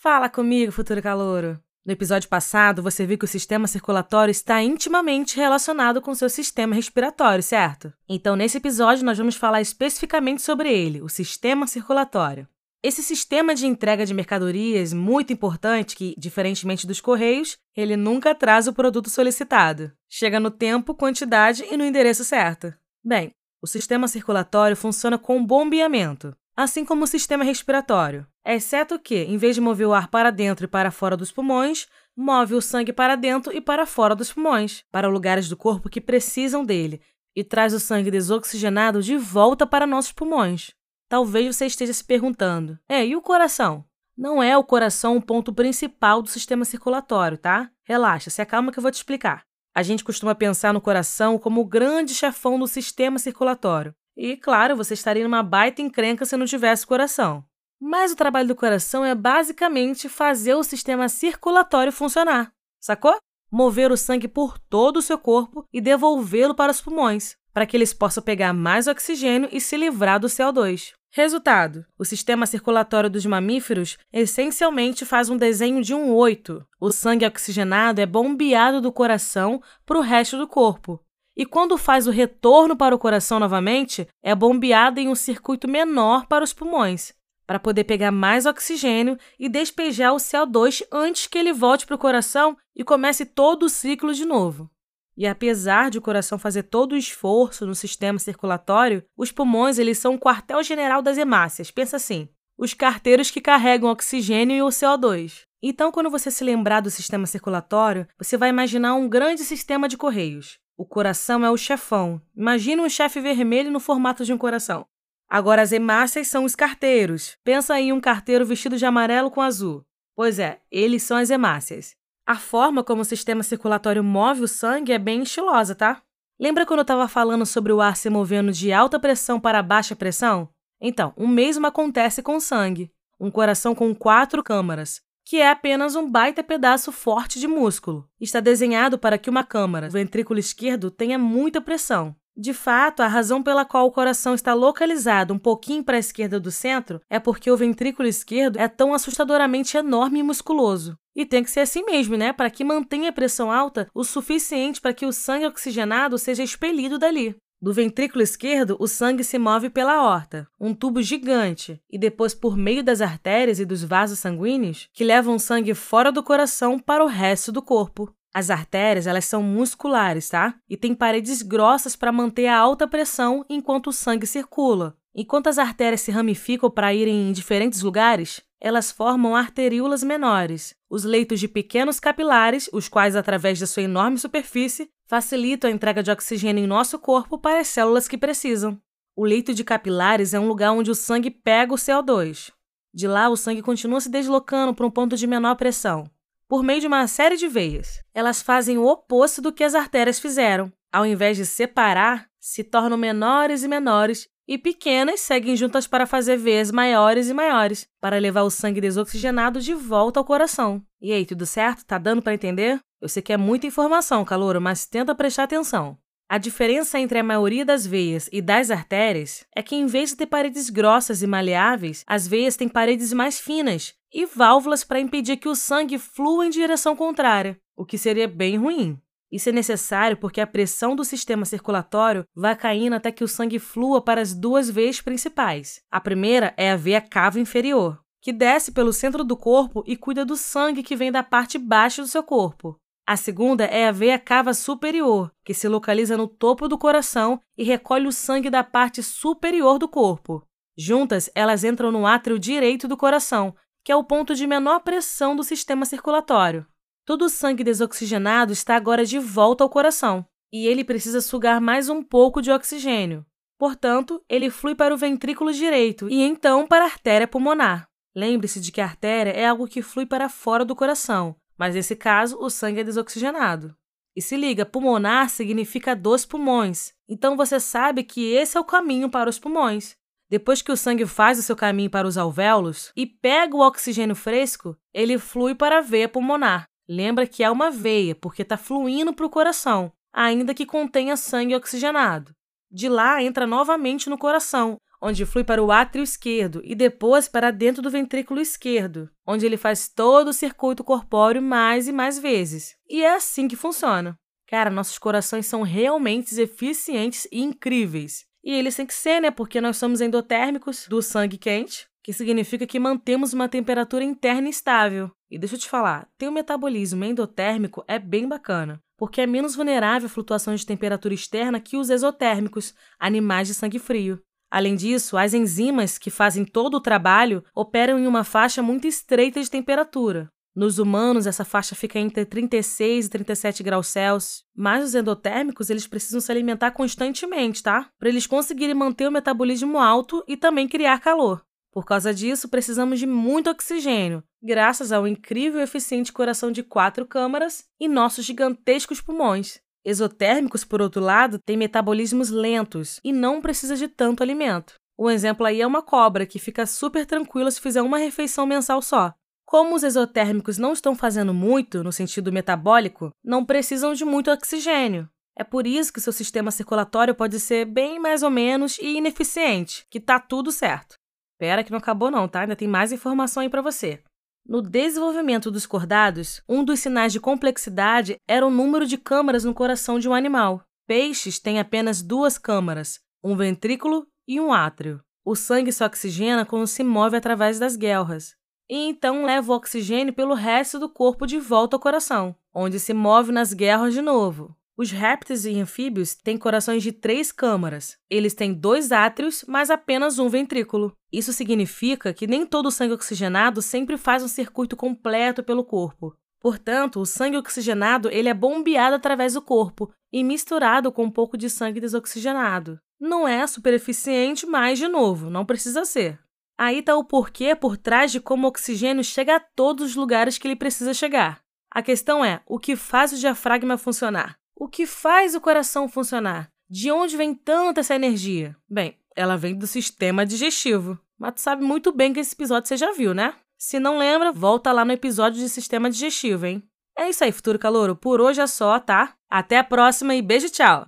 Fala comigo, futuro calouro. No episódio passado, você viu que o sistema circulatório está intimamente relacionado com seu sistema respiratório, certo? Então, nesse episódio, nós vamos falar especificamente sobre ele, o sistema circulatório. Esse sistema de entrega de mercadorias muito importante que, diferentemente dos correios, ele nunca traz o produto solicitado. Chega no tempo, quantidade e no endereço certo. Bem, o sistema circulatório funciona com bombeamento, assim como o sistema respiratório, exceto que, em vez de mover o ar para dentro e para fora dos pulmões, move o sangue para dentro e para fora dos pulmões, para lugares do corpo que precisam dele, e traz o sangue desoxigenado de volta para nossos pulmões. Talvez você esteja se perguntando: é, e o coração? Não é o coração o ponto principal do sistema circulatório, tá? Relaxa, se acalma que eu vou te explicar. A gente costuma pensar no coração como o grande chefão do sistema circulatório, e, claro, você estaria numa baita encrenca se não tivesse coração. Mas o trabalho do coração é basicamente fazer o sistema circulatório funcionar, sacou? Mover o sangue por todo o seu corpo e devolvê-lo para os pulmões, para que eles possam pegar mais oxigênio e se livrar do CO2. Resultado: o sistema circulatório dos mamíferos essencialmente faz um desenho de um oito. O sangue oxigenado é bombeado do coração para o resto do corpo, e quando faz o retorno para o coração novamente, é bombeado em um circuito menor para os pulmões, para poder pegar mais oxigênio e despejar o CO2 antes que ele volte para o coração e comece todo o ciclo de novo. E apesar de o coração fazer todo o esforço no sistema circulatório, os pulmões eles são o quartel-general das hemácias. Pensa assim: os carteiros que carregam oxigênio e o CO2. Então, quando você se lembrar do sistema circulatório, você vai imaginar um grande sistema de correios. O coração é o chefão. Imagina um chefe vermelho no formato de um coração. Agora, as hemácias são os carteiros. Pensa em um carteiro vestido de amarelo com azul. Pois é, eles são as hemácias. A forma como o sistema circulatório move o sangue é bem estilosa, tá? Lembra quando eu estava falando sobre o ar se movendo de alta pressão para baixa pressão? Então, o mesmo acontece com o sangue. Um coração com quatro câmaras, que é apenas um baita pedaço forte de músculo. Está desenhado para que uma câmara, o ventrículo esquerdo, tenha muita pressão. De fato, a razão pela qual o coração está localizado um pouquinho para a esquerda do centro é porque o ventrículo esquerdo é tão assustadoramente enorme e musculoso. E tem que ser assim mesmo, né? Para que mantenha a pressão alta o suficiente para que o sangue oxigenado seja expelido dali. Do ventrículo esquerdo, o sangue se move pela aorta, um tubo gigante, e depois por meio das artérias e dos vasos sanguíneos, que levam o sangue fora do coração para o resto do corpo. As artérias, elas são musculares, tá? E têm paredes grossas para manter a alta pressão enquanto o sangue circula. Enquanto as artérias se ramificam para irem em diferentes lugares, elas formam arteríolas menores, os leitos de pequenos capilares, os quais, através da sua enorme superfície, facilitam a entrega de oxigênio em nosso corpo para as células que precisam. O leito de capilares é um lugar onde o sangue pega o CO2. De lá, o sangue continua se deslocando para um ponto de menor pressão. Por meio de uma série de veias, elas fazem o oposto do que as artérias fizeram. Ao invés de separar, se tornam menores e menores e pequenas seguem juntas para fazer veias maiores e maiores, para levar o sangue desoxigenado de volta ao coração. E aí, tudo certo? Tá dando para entender? Eu sei que é muita informação, calouro, mas tenta prestar atenção. A diferença entre a maioria das veias e das artérias é que, em vez de ter paredes grossas e maleáveis, as veias têm paredes mais finas e válvulas para impedir que o sangue flua em direção contrária, o que seria bem ruim. Isso é necessário porque a pressão do sistema circulatório vai caindo até que o sangue flua para as duas veias principais. A primeira é a veia cava inferior, que desce pelo centro do corpo e cuida do sangue que vem da parte baixa do seu corpo. A segunda é a veia cava superior, que se localiza no topo do coração e recolhe o sangue da parte superior do corpo. Juntas, elas entram no átrio direito do coração, que é o ponto de menor pressão do sistema circulatório. Todo o sangue desoxigenado está agora de volta ao coração e ele precisa sugar mais um pouco de oxigênio. Portanto, ele flui para o ventrículo direito e então para a artéria pulmonar. Lembre-se de que a artéria é algo que flui para fora do coração, mas nesse caso o sangue é desoxigenado. E se liga, pulmonar significa dos pulmões. Então você sabe que esse é o caminho para os pulmões. Depois que o sangue faz o seu caminho para os alvéolos e pega o oxigênio fresco, ele flui para a veia pulmonar. Lembra que é uma veia, porque está fluindo para o coração, ainda que contenha sangue oxigenado. De lá entra novamente no coração, onde flui para o átrio esquerdo e depois para dentro do ventrículo esquerdo, onde ele faz todo o circuito corpóreo mais e mais vezes. E é assim que funciona. Cara, nossos corações são realmente eficientes e incríveis. E eles têm que ser, né? Porque nós somos endotérmicos do sangue quente, que significa que mantemos uma temperatura interna estável. E deixa eu te falar, ter um metabolismo endotérmico é bem bacana, porque é menos vulnerável a flutuações de temperatura externa que os exotérmicos, animais de sangue frio. Além disso, as enzimas que fazem todo o trabalho operam em uma faixa muito estreita de temperatura. Nos humanos, essa faixa fica entre 36 e 37 graus Celsius, mas os endotérmicos eles precisam se alimentar constantemente, tá? Para eles conseguirem manter o metabolismo alto e também criar calor. Por causa disso, precisamos de muito oxigênio, graças ao incrível e eficiente coração de quatro câmaras e nossos gigantescos pulmões. Exotérmicos, por outro lado, têm metabolismos lentos e não precisa de tanto alimento. Um exemplo aí é uma cobra, que fica super tranquila se fizer uma refeição mensal só. Como os exotérmicos não estão fazendo muito no sentido metabólico, não precisam de muito oxigênio. É por isso que seu sistema circulatório pode ser bem mais ou menos e ineficiente, que tá tudo certo. Pera que não acabou não, tá? Ainda tem mais informação aí para você. No desenvolvimento dos cordados, um dos sinais de complexidade era o número de câmaras no coração de um animal. Peixes têm apenas duas câmaras, um ventrículo e um átrio. O sangue se oxigena quando se move através das guelras e então leva o oxigênio pelo resto do corpo de volta ao coração, onde se move nas guerras de novo. Os répteis e anfíbios têm corações de três câmaras. Eles têm dois átrios, mas apenas um ventrículo. Isso significa que nem todo o sangue oxigenado sempre faz um circuito completo pelo corpo. Portanto, o sangue oxigenado ele é bombeado através do corpo e misturado com um pouco de sangue desoxigenado. Não é super eficiente, mas, de novo, não precisa ser. Aí está o porquê por trás de como o oxigênio chega a todos os lugares que ele precisa chegar. A questão é: o que faz o diafragma funcionar? O que faz o coração funcionar? De onde vem tanta essa energia? Bem, ela vem do sistema digestivo. Mas tu sabe muito bem que esse episódio você já viu, né? Se não lembra, volta lá no episódio de sistema digestivo, hein? É isso aí, futuro calouro. Por hoje é só, tá? Até a próxima e beijo, tchau!